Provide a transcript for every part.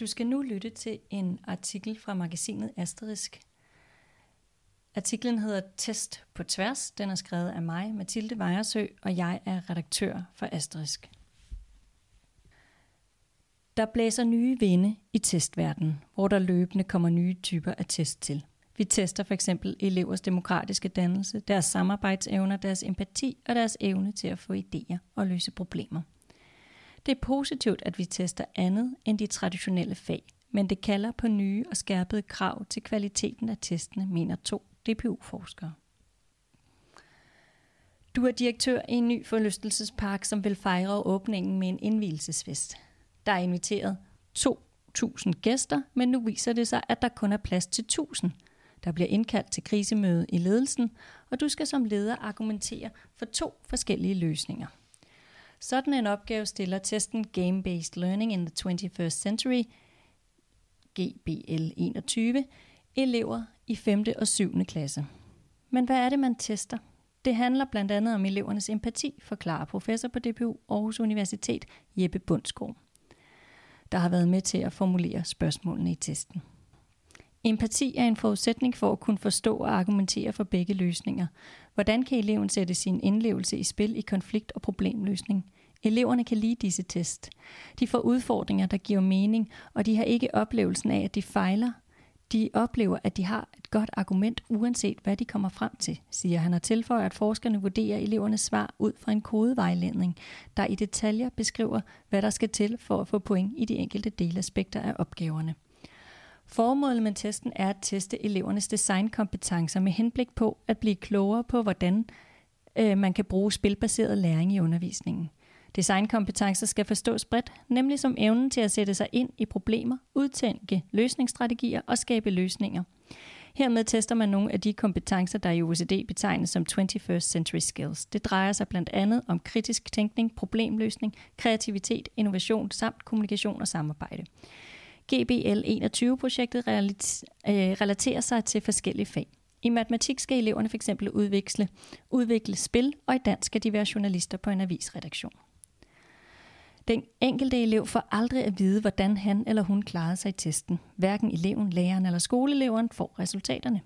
Du skal nu lytte til en artikel fra magasinet Asterisk. Artiklen hedder Test på tværs. Den er skrevet af mig, Mathilde Vejersø, og jeg er redaktør for Asterisk. Der blæser nye vinde i testverdenen, hvor der løbende kommer nye typer af test til. Vi tester for eksempel elevers demokratiske dannelse, deres samarbejdsevner, deres empati og deres evne til at få idéer og løse problemer. Det er positivt, at vi tester andet end de traditionelle fag, men det kalder på nye og skærpede krav til kvaliteten af testene, mener to DPU-forskere. Du er direktør i en ny forlystelsespark, som vil fejre åbningen med en indvielsesfest. Der er inviteret 2.000 gæster, men nu viser det sig, at der kun er plads til 1.000. Der bliver indkaldt til krisemøde i ledelsen, og du skal som leder argumentere for to forskellige løsninger. Sådan en opgave stiller testen Game-Based Learning in the 21st Century, GBL 21, elever i 5. og 7. klasse. Men hvad er det, man tester? Det handler blandt andet om elevernes empati, forklarer professor på DPU Aarhus Universitet Jeppe Bundsgaard, der har været med til at formulere spørgsmålene i testen. Empati er en forudsætning for at kunne forstå og argumentere for begge løsninger. Hvordan kan eleven sætte sin indlevelse i spil i konflikt og problemløsning? Eleverne kan lide disse test. De får udfordringer, der giver mening, og de har ikke oplevelsen af, at de fejler. De oplever, at de har et godt argument, uanset hvad de kommer frem til, siger han og tilføjer, at forskerne vurderer elevernes svar ud fra en kodevejledning, der i detaljer beskriver, hvad der skal til for at få point i de enkelte delaspekter af opgaverne. Formålet med testen er at teste elevernes designkompetencer med henblik på at blive klogere på, hvordan øh, man kan bruge spilbaseret læring i undervisningen. Designkompetencer skal forstås bredt, nemlig som evnen til at sætte sig ind i problemer, udtænke løsningsstrategier og skabe løsninger. Hermed tester man nogle af de kompetencer, der i OECD betegnes som 21st century skills. Det drejer sig blandt andet om kritisk tænkning, problemløsning, kreativitet, innovation samt kommunikation og samarbejde. GBL 21-projektet øh, relaterer sig til forskellige fag. I matematik skal eleverne f.eks. udvikle, udvikle spil, og i dansk skal de være journalister på en avisredaktion. Den enkelte elev får aldrig at vide, hvordan han eller hun klarede sig i testen. Hverken eleven, læreren eller skoleeleveren får resultaterne.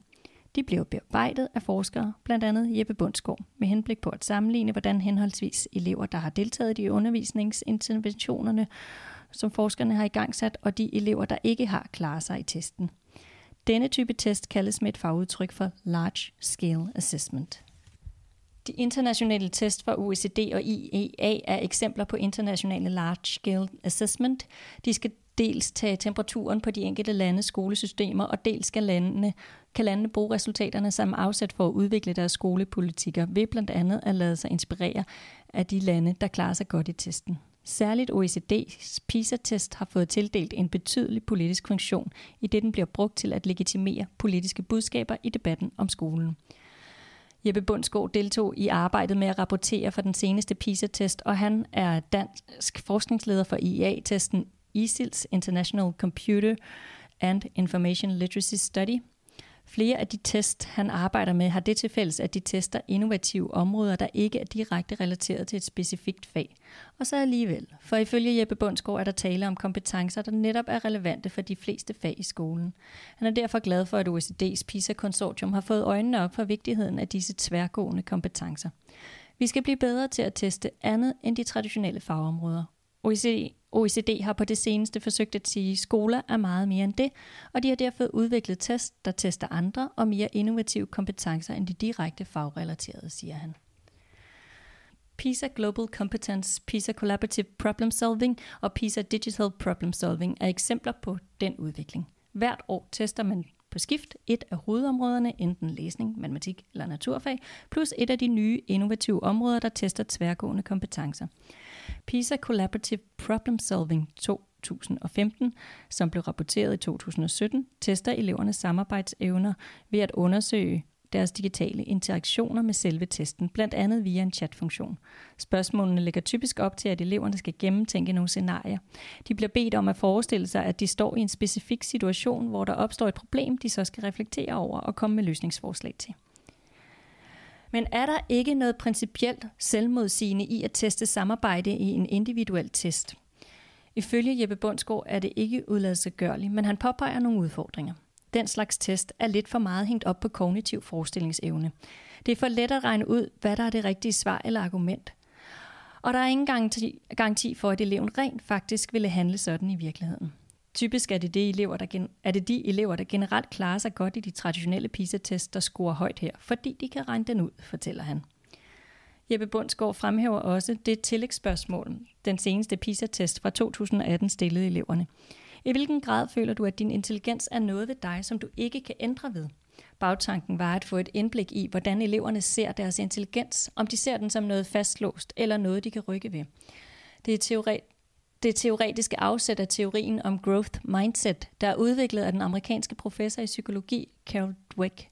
De bliver bearbejdet af forskere, blandt andet Jeppe Bundsgaard, med henblik på at sammenligne, hvordan henholdsvis elever, der har deltaget i undervisningsinterventionerne, som forskerne har i gang sat, og de elever, der ikke har klaret sig i testen. Denne type test kaldes med et fagudtryk for Large Scale Assessment. De internationale test fra OECD og IEA er eksempler på internationale Large Scale Assessment. De skal dels tage temperaturen på de enkelte landes skolesystemer, og dels skal landene, kan landene bruge resultaterne som afsæt for at udvikle deres skolepolitikker ved blandt andet at lade sig inspirere af de lande, der klarer sig godt i testen. Særligt OECD's PISA-test har fået tildelt en betydelig politisk funktion, i det den bliver brugt til at legitimere politiske budskaber i debatten om skolen. Jeppe Bundsgaard deltog i arbejdet med at rapportere for den seneste PISA-test, og han er dansk forskningsleder for IA-testen ISIL's International Computer and Information Literacy Study – Flere af de test, han arbejder med, har det til fælles, at de tester innovative områder, der ikke er direkte relateret til et specifikt fag. Og så alligevel, for ifølge Jeppe Bundsgaard er der tale om kompetencer, der netop er relevante for de fleste fag i skolen. Han er derfor glad for, at OECD's PISA-konsortium har fået øjnene op for vigtigheden af disse tværgående kompetencer. Vi skal blive bedre til at teste andet end de traditionelle fagområder. OECD OECD har på det seneste forsøgt at sige, at skoler er meget mere end det, og de har derfor udviklet test, der tester andre og mere innovative kompetencer end de direkte fagrelaterede, siger han. PISA Global Competence, PISA Collaborative Problem Solving og PISA Digital Problem Solving er eksempler på den udvikling. Hvert år tester man på skift et af hovedområderne, enten læsning, matematik eller naturfag, plus et af de nye innovative områder, der tester tværgående kompetencer. PISA Collaborative Problem Solving 2015, som blev rapporteret i 2017, tester elevernes samarbejdsevner ved at undersøge deres digitale interaktioner med selve testen, blandt andet via en chatfunktion. Spørgsmålene lægger typisk op til, at eleverne skal gennemtænke nogle scenarier. De bliver bedt om at forestille sig, at de står i en specifik situation, hvor der opstår et problem, de så skal reflektere over og komme med løsningsforslag til. Men er der ikke noget principielt selvmodsigende i at teste samarbejde i en individuel test? Ifølge Jeppe Bundsgaard er det ikke udladelsesgørligt, men han påpeger nogle udfordringer. Den slags test er lidt for meget hængt op på kognitiv forestillingsevne. Det er for let at regne ud, hvad der er det rigtige svar eller argument. Og der er ingen garanti, garanti for, at eleven rent faktisk ville handle sådan i virkeligheden. Typisk er det, de elever, der gen, er det de elever, der generelt klarer sig godt i de traditionelle PISA-tests, der scorer højt her, fordi de kan regne den ud, fortæller han. Jeppe Bundsgaard fremhæver også det tillægsspørgsmål, den seneste PISA-test fra 2018 stillede eleverne. I hvilken grad føler du, at din intelligens er noget ved dig, som du ikke kan ændre ved? Bagtanken var at få et indblik i, hvordan eleverne ser deres intelligens, om de ser den som noget fastlåst eller noget, de kan rykke ved. Det er teori det teoretiske afsæt af teorien om growth mindset, der er udviklet af den amerikanske professor i psykologi Carol Dweck.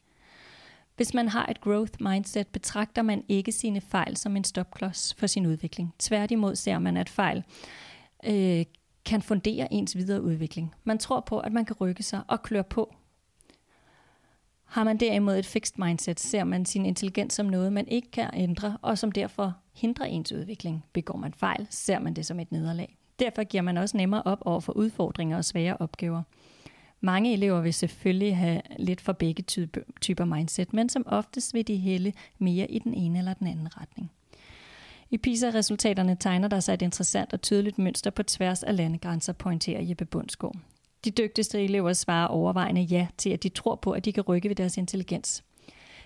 Hvis man har et growth mindset, betragter man ikke sine fejl som en stopklods for sin udvikling. Tværtimod ser man, at fejl øh, kan fundere ens videre udvikling. Man tror på, at man kan rykke sig og kløre på. Har man derimod et fixed mindset, ser man sin intelligens som noget, man ikke kan ændre, og som derfor hindrer ens udvikling. Begår man fejl, ser man det som et nederlag. Derfor giver man også nemmere op over for udfordringer og svære opgaver. Mange elever vil selvfølgelig have lidt for begge typer mindset, men som oftest vil de hælde mere i den ene eller den anden retning. I PISA-resultaterne tegner der sig et interessant og tydeligt mønster på tværs af landegrænser, pointerer Jeppe Bundsgaard. De dygtigste elever svarer overvejende ja til, at de tror på, at de kan rykke ved deres intelligens.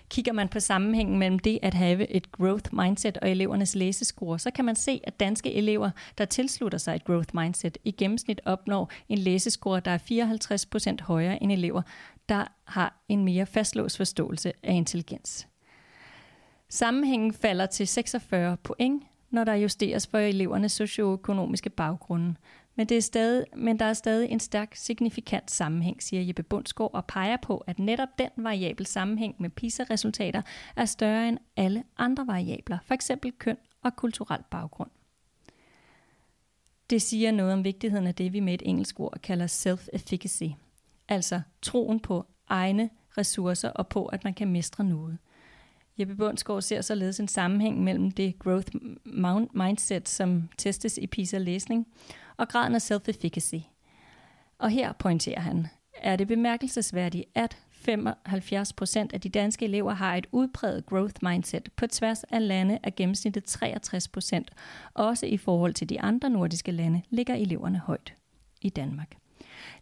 Kigger man på sammenhængen mellem det at have et growth mindset og elevernes læsescore, så kan man se, at danske elever, der tilslutter sig et growth mindset, i gennemsnit opnår en læsescore, der er 54% højere end elever, der har en mere fastlåst forståelse af intelligens. Sammenhængen falder til 46 point, når der justeres for elevernes socioøkonomiske baggrunde. Men, det er stadig, men der er stadig en stærk signifikant sammenhæng, siger Jeppe Bundsgaard, og peger på, at netop den variabel sammenhæng med PISA-resultater er større end alle andre variabler, f.eks. køn og kulturel baggrund. Det siger noget om vigtigheden af det, vi med et engelsk ord kalder self-efficacy, altså troen på egne ressourcer og på, at man kan mestre noget – Jeppe Bundsgaard ser således en sammenhæng mellem det growth mindset, som testes i PISA-læsning, og graden af self-efficacy. Og her pointerer han, er det bemærkelsesværdigt, at 75 procent af de danske elever har et udpræget growth mindset. På tværs af lande er gennemsnittet 63 procent. Også i forhold til de andre nordiske lande ligger eleverne højt i Danmark.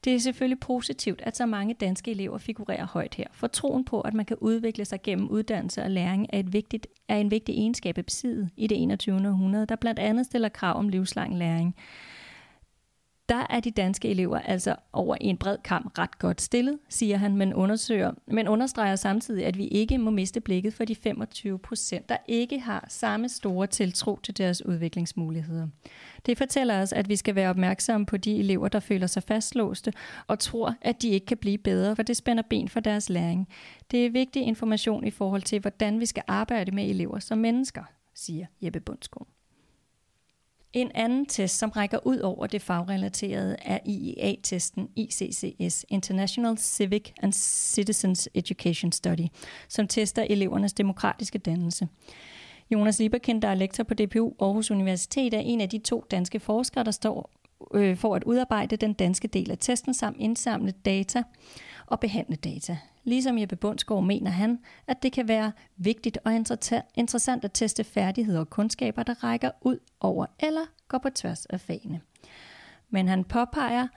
Det er selvfølgelig positivt, at så mange danske elever figurerer højt her, for troen på, at man kan udvikle sig gennem uddannelse og læring er, et vigtigt, er en vigtig egenskab at besidde i det 21. århundrede, der blandt andet stiller krav om livslang læring der er de danske elever altså over en bred kamp ret godt stillet, siger han, men, undersøger, men understreger samtidig, at vi ikke må miste blikket for de 25 procent, der ikke har samme store tiltro til deres udviklingsmuligheder. Det fortæller os, at vi skal være opmærksomme på de elever, der føler sig fastlåste og tror, at de ikke kan blive bedre, for det spænder ben for deres læring. Det er vigtig information i forhold til, hvordan vi skal arbejde med elever som mennesker, siger Jeppe Bundsgaard. En anden test, som rækker ud over det fagrelaterede, er IEA-testen ICCS, International Civic and Citizens Education Study, som tester elevernes demokratiske dannelse. Jonas Lieberkind, der er lektor på DPU Aarhus Universitet, er en af de to danske forskere, der står øh, for at udarbejde den danske del af testen samt indsamle data og behandle data. Ligesom Jeppe Bundsgaard mener han, at det kan være vigtigt og interessant at teste færdigheder og kundskaber, der rækker ud over eller går på tværs af fagene. Men han påpeger,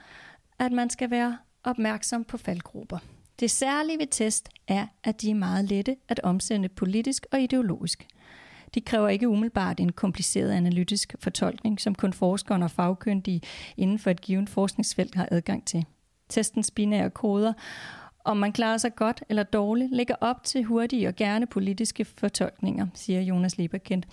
at man skal være opmærksom på faldgrupper. Det særlige ved test er, at de er meget lette at omsætte politisk og ideologisk. De kræver ikke umiddelbart en kompliceret analytisk fortolkning, som kun forskere og fagkyndige inden for et givet forskningsfelt har adgang til. Testens binære koder om man klarer sig godt eller dårligt, ligger op til hurtige og gerne politiske fortolkninger, siger Jonas Lieberkind,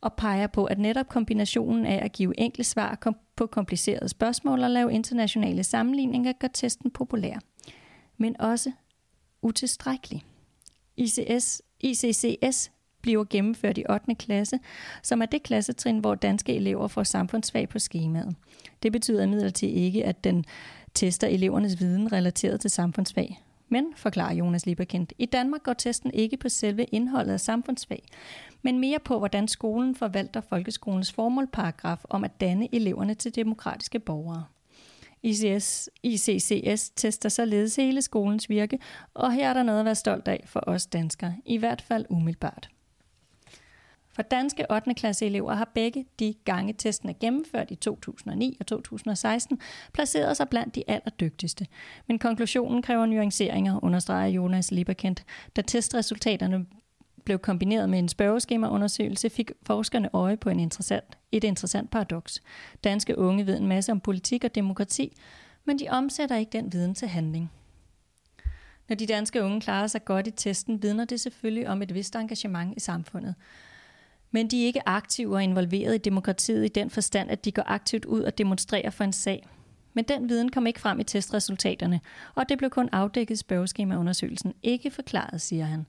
og peger på, at netop kombinationen af at give enkle svar på komplicerede spørgsmål og lave internationale sammenligninger gør testen populær, men også utilstrækkelig. ICS, ICCS bliver gennemført i 8. klasse, som er det klassetrin, hvor danske elever får samfundsfag på skemaet. Det betyder imidlertid ikke, at den tester elevernes viden relateret til samfundsfag. Men, forklarer Jonas Lieberkind, i Danmark går testen ikke på selve indholdet af samfundsfag, men mere på, hvordan skolen forvalter folkeskolens formålparagraf om at danne eleverne til demokratiske borgere. ICS, ICCS tester således hele skolens virke, og her er der noget at være stolt af for os danskere, i hvert fald umiddelbart. For danske 8. klasse elever har begge de gange testen er gennemført i 2009 og 2016 placeret sig blandt de allerdygtigste. Men konklusionen kræver nuanceringer, understreger Jonas Lieberkendt, da testresultaterne blev kombineret med en spørgeskemaundersøgelse, fik forskerne øje på en interessant, et interessant paradoks. Danske unge ved en masse om politik og demokrati, men de omsætter ikke den viden til handling. Når de danske unge klarer sig godt i testen, vidner det selvfølgelig om et vist engagement i samfundet. Men de er ikke aktive og involveret i demokratiet i den forstand, at de går aktivt ud og demonstrerer for en sag. Men den viden kom ikke frem i testresultaterne, og det blev kun afdækket i spørgeskemaundersøgelsen. Ikke forklaret, siger han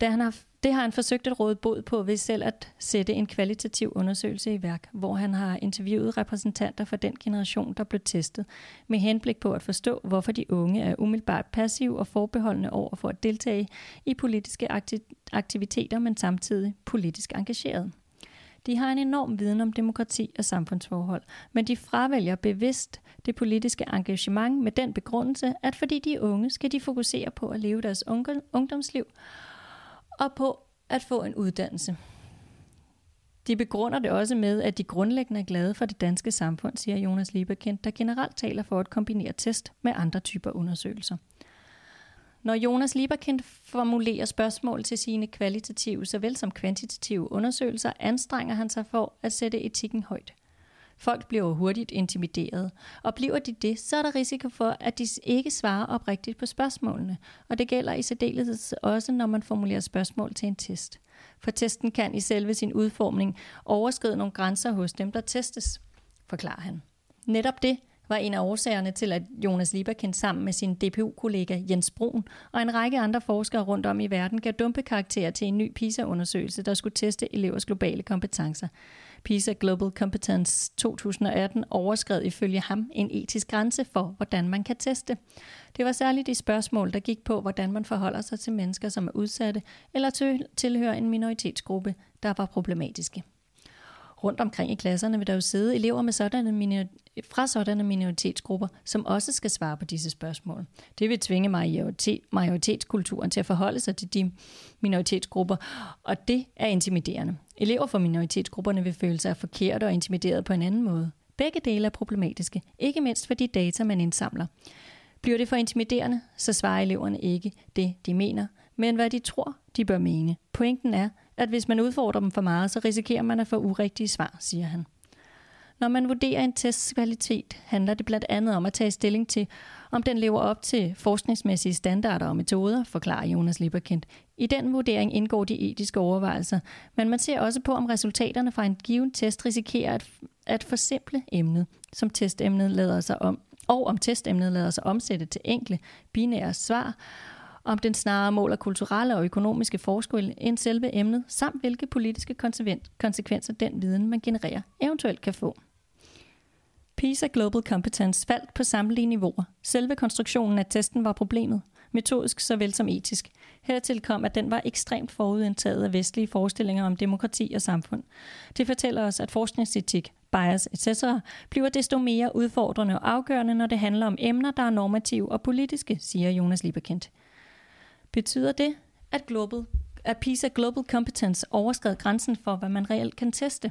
det, han har det har han forsøgt at råde bod på ved selv at sætte en kvalitativ undersøgelse i værk, hvor han har interviewet repræsentanter for den generation, der blev testet, med henblik på at forstå, hvorfor de unge er umiddelbart passive og forbeholdende over for at deltage i politiske aktiviteter, men samtidig politisk engageret. De har en enorm viden om demokrati og samfundsforhold, men de fravælger bevidst det politiske engagement med den begrundelse, at fordi de er unge, skal de fokusere på at leve deres ungdomsliv og på at få en uddannelse. De begrunder det også med, at de grundlæggende er glade for det danske samfund, siger Jonas Lieberkind, der generelt taler for at kombinere test med andre typer undersøgelser. Når Jonas Lieberkind formulerer spørgsmål til sine kvalitative såvel som kvantitative undersøgelser, anstrenger han sig for at sætte etikken højt. Folk bliver hurtigt intimideret, og bliver de det, så er der risiko for, at de ikke svarer oprigtigt på spørgsmålene, og det gælder i særdeleshed også, når man formulerer spørgsmål til en test. For testen kan i selve sin udformning overskride nogle grænser hos dem, der testes, forklarer han. Netop det var en af årsagerne til, at Jonas Lieberkind sammen med sin DPU-kollega Jens Brun og en række andre forskere rundt om i verden gav dumpe karakterer til en ny PISA-undersøgelse, der skulle teste elevers globale kompetencer. PISA Global Competence 2018 overskred ifølge ham en etisk grænse for, hvordan man kan teste. Det var særligt de spørgsmål, der gik på, hvordan man forholder sig til mennesker, som er udsatte eller tilhører en minoritetsgruppe, der var problematiske. Rundt omkring i klasserne vil der jo sidde elever med sådanne fra sådanne minoritetsgrupper, som også skal svare på disse spørgsmål. Det vil tvinge majoritet, majoritetskulturen til at forholde sig til de minoritetsgrupper, og det er intimiderende. Elever fra minoritetsgrupperne vil føle sig forkert og intimideret på en anden måde. Begge dele er problematiske, ikke mindst for de data, man indsamler. Bliver det for intimiderende, så svarer eleverne ikke det, de mener, men hvad de tror, de bør mene. Pointen er, at hvis man udfordrer dem for meget, så risikerer man at få urigtige svar, siger han. Når man vurderer en tests kvalitet, handler det blandt andet om at tage stilling til, om den lever op til forskningsmæssige standarder og metoder, forklarer Jonas Lieberkind. I den vurdering indgår de etiske overvejelser, men man ser også på, om resultaterne fra en given test risikerer at, at forsimple emnet, som testemnet lader sig om, og om testemnet lader sig omsætte til enkle, binære svar, om den snarere måler kulturelle og økonomiske forskelle end selve emnet, samt hvilke politiske konsekvenser den viden, man genererer, eventuelt kan få. PISA Global Competence faldt på samtlige niveauer. Selve konstruktionen af testen var problemet, metodisk såvel som etisk. Hertil kom, at den var ekstremt forudindtaget af vestlige forestillinger om demokrati og samfund. Det fortæller os, at forskningsetik, bias etc. bliver desto mere udfordrende og afgørende, når det handler om emner, der er normative og politiske, siger Jonas Lieberkind. Betyder det, at, global, at PISA Global Competence overskred grænsen for, hvad man reelt kan teste?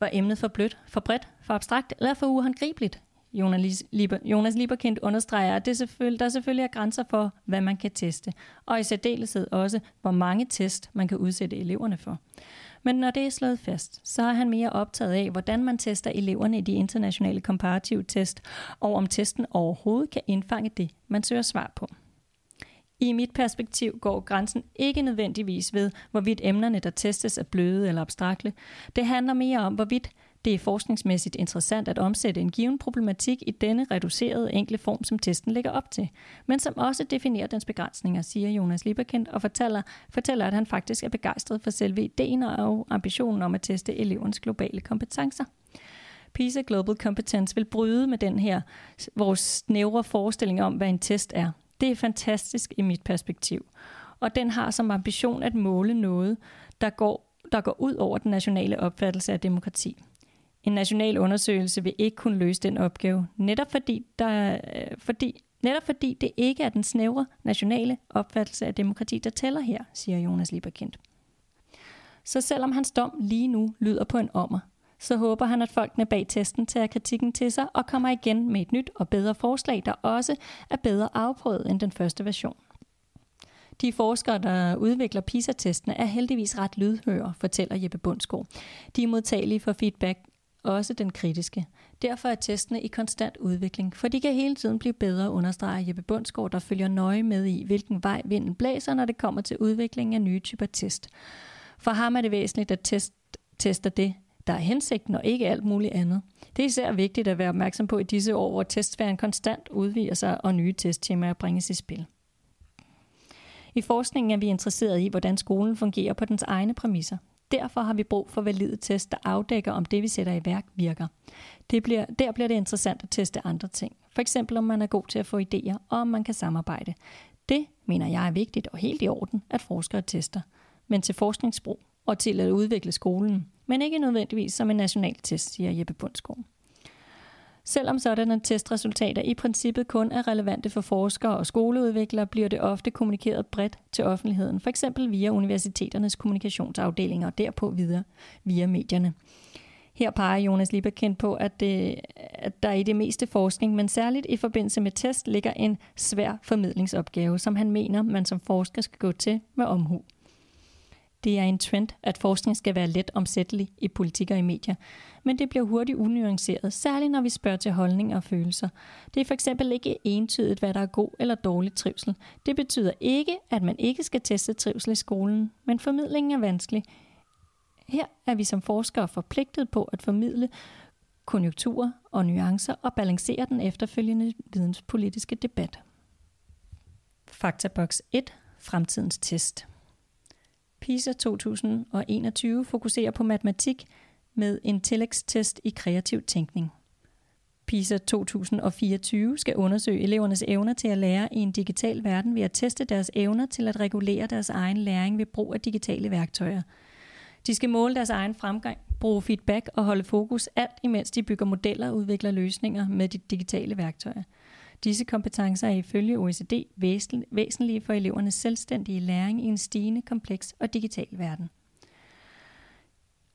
Var emnet for blødt, for bredt, for abstrakt eller for uhåndgribeligt? Jonas, Lieber, Jonas Lieberkind understreger, at det selvfølgelig, der selvfølgelig er grænser for, hvad man kan teste, og i særdeleshed også, hvor mange test man kan udsætte eleverne for. Men når det er slået fast, så er han mere optaget af, hvordan man tester eleverne i de internationale komparative test, og om testen overhovedet kan indfange det, man søger svar på. I mit perspektiv går grænsen ikke nødvendigvis ved, hvorvidt emnerne, der testes, er bløde eller abstrakte. Det handler mere om, hvorvidt det er forskningsmæssigt interessant at omsætte en given problematik i denne reducerede enkle form, som testen lægger op til, men som også definerer dens begrænsninger, siger Jonas Lieberkind og fortæller, fortæller, at han faktisk er begejstret for selve ideen og ambitionen om at teste elevens globale kompetencer. PISA Global Competence vil bryde med den her vores snævre forestilling om, hvad en test er. Det er fantastisk i mit perspektiv. Og den har som ambition at måle noget, der går, der går ud over den nationale opfattelse af demokrati. En national undersøgelse vil ikke kunne løse den opgave, netop fordi, der, øh, fordi, netop fordi det ikke er den snævre nationale opfattelse af demokrati, der tæller her, siger Jonas Lieberkind. Så selvom hans dom lige nu lyder på en ommer, så håber han, at folkene bag testen tager kritikken til sig og kommer igen med et nyt og bedre forslag, der også er bedre afprøvet end den første version. De forskere, der udvikler PISA-testene, er heldigvis ret lydhøre, fortæller Jeppe Bundsgaard. De er modtagelige for feedback, også den kritiske. Derfor er testene i konstant udvikling, for de kan hele tiden blive bedre, understreger Jeppe Bundsgaard, der følger nøje med i, hvilken vej vinden blæser, når det kommer til udviklingen af nye typer test. For ham er det væsentligt, at test tester det, der er hensigten og ikke alt muligt andet. Det er især vigtigt at være opmærksom på i disse år, hvor testsfæren konstant udvider sig og nye testtemaer bringes i spil. I forskningen er vi interesseret i, hvordan skolen fungerer på dens egne præmisser. Derfor har vi brug for valide test, der afdækker, om det, vi sætter i værk, virker. Det bliver, der bliver det interessant at teste andre ting. For eksempel, om man er god til at få idéer, og om man kan samarbejde. Det mener jeg er vigtigt og helt i orden, at forskere tester. Men til forskningsbrug og til at udvikle skolen, men ikke nødvendigvis som en national test, siger Jeppe Bundsgaard. Selvom sådanne testresultater i princippet kun er relevante for forskere og skoleudviklere, bliver det ofte kommunikeret bredt til offentligheden, f.eks. via universiteternes kommunikationsafdelinger og derpå videre via medierne. Her peger Jonas Lieberkind på, at, det, at der i det meste forskning, men særligt i forbindelse med test, ligger en svær formidlingsopgave, som han mener, man som forsker skal gå til med omhu. Det er en trend, at forskning skal være let omsættelig i politik og i medier, men det bliver hurtigt unuanceret, særligt når vi spørger til holdninger og følelser. Det er for eksempel ikke entydigt, hvad der er god eller dårlig trivsel. Det betyder ikke, at man ikke skal teste trivsel i skolen, men formidlingen er vanskelig. Her er vi som forskere forpligtet på at formidle konjunkturer og nuancer og balancere den efterfølgende videnspolitiske debat. Faktaboks 1. Fremtidens test. PISA 2021 fokuserer på matematik med en tillægstest i kreativ tænkning. PISA 2024 skal undersøge elevernes evner til at lære i en digital verden ved at teste deres evner til at regulere deres egen læring ved brug af digitale værktøjer. De skal måle deres egen fremgang, bruge feedback og holde fokus alt imens de bygger modeller og udvikler løsninger med de digitale værktøjer. Disse kompetencer er ifølge OECD væsentlige for elevernes selvstændige læring i en stigende, kompleks og digital verden.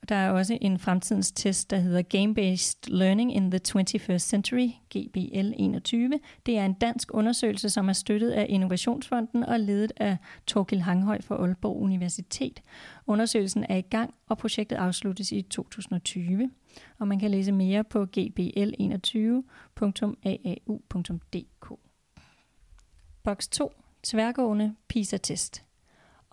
Der er også en fremtidens test, der hedder Game-Based Learning in the 21st Century, GBL 21. Det er en dansk undersøgelse, som er støttet af Innovationsfonden og ledet af Torkil Hanghøj fra Aalborg Universitet. Undersøgelsen er i gang, og projektet afsluttes i 2020. Og man kan læse mere på gbl21.aau.dk. Boks 2. Tværgående PISA-test.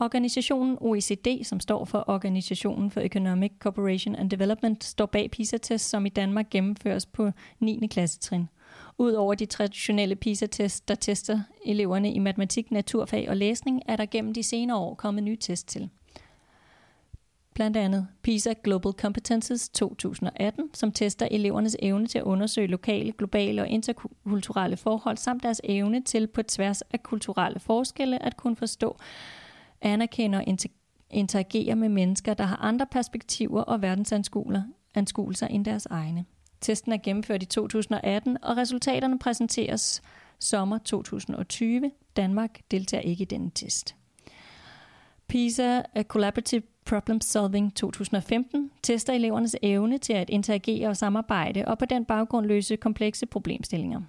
Organisationen OECD, som står for Organisationen for Economic Cooperation and Development, står bag PISA-test, som i Danmark gennemføres på 9. klassetrin. Udover de traditionelle PISA-test, der tester eleverne i matematik, naturfag og læsning, er der gennem de senere år kommet nye test til. Blandt andet PISA Global Competences 2018, som tester elevernes evne til at undersøge lokale, globale og interkulturelle forhold, samt deres evne til på tværs af kulturelle forskelle at kunne forstå anerkende og interagerer med mennesker, der har andre perspektiver og verdensanskuelser end deres egne. Testen er gennemført i 2018, og resultaterne præsenteres sommer 2020. Danmark deltager ikke i denne test. PISA Collaborative Problem Solving 2015 tester elevernes evne til at interagere og samarbejde og på den baggrund løse komplekse problemstillinger.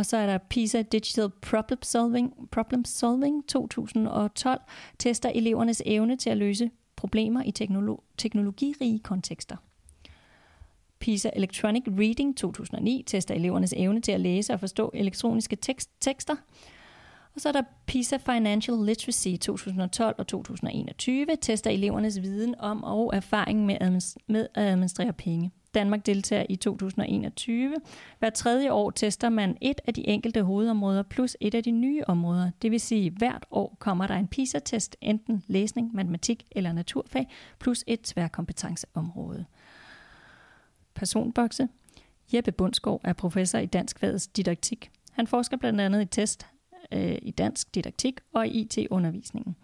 Og så er der PISA Digital Problem Solving, Problem Solving 2012, tester elevernes evne til at løse problemer i teknolo- teknologirige kontekster. PISA Electronic Reading 2009 tester elevernes evne til at læse og forstå elektroniske tekst- tekster. Og så er der PISA Financial Literacy 2012 og 2021 tester elevernes viden om og erfaring med, med at administrere penge. Danmark deltager i 2021. Hver tredje år tester man et af de enkelte hovedområder plus et af de nye områder. Det vil sige, at hvert år kommer der en PISA-test, enten læsning, matematik eller naturfag, plus et tværkompetenceområde. Personbokse. Jeppe Bundsgaard er professor i danskfagets didaktik. Han forsker blandt andet i test, øh, i dansk didaktik og i IT-undervisningen.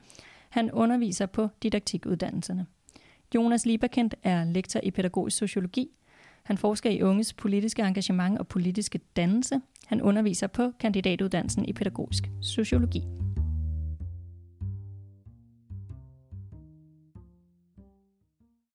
Han underviser på didaktikuddannelserne. Jonas Lieberkendt er lektor i pædagogisk sociologi. Han forsker i unges politiske engagement og politiske dannelse. Han underviser på kandidatuddannelsen i pædagogisk sociologi.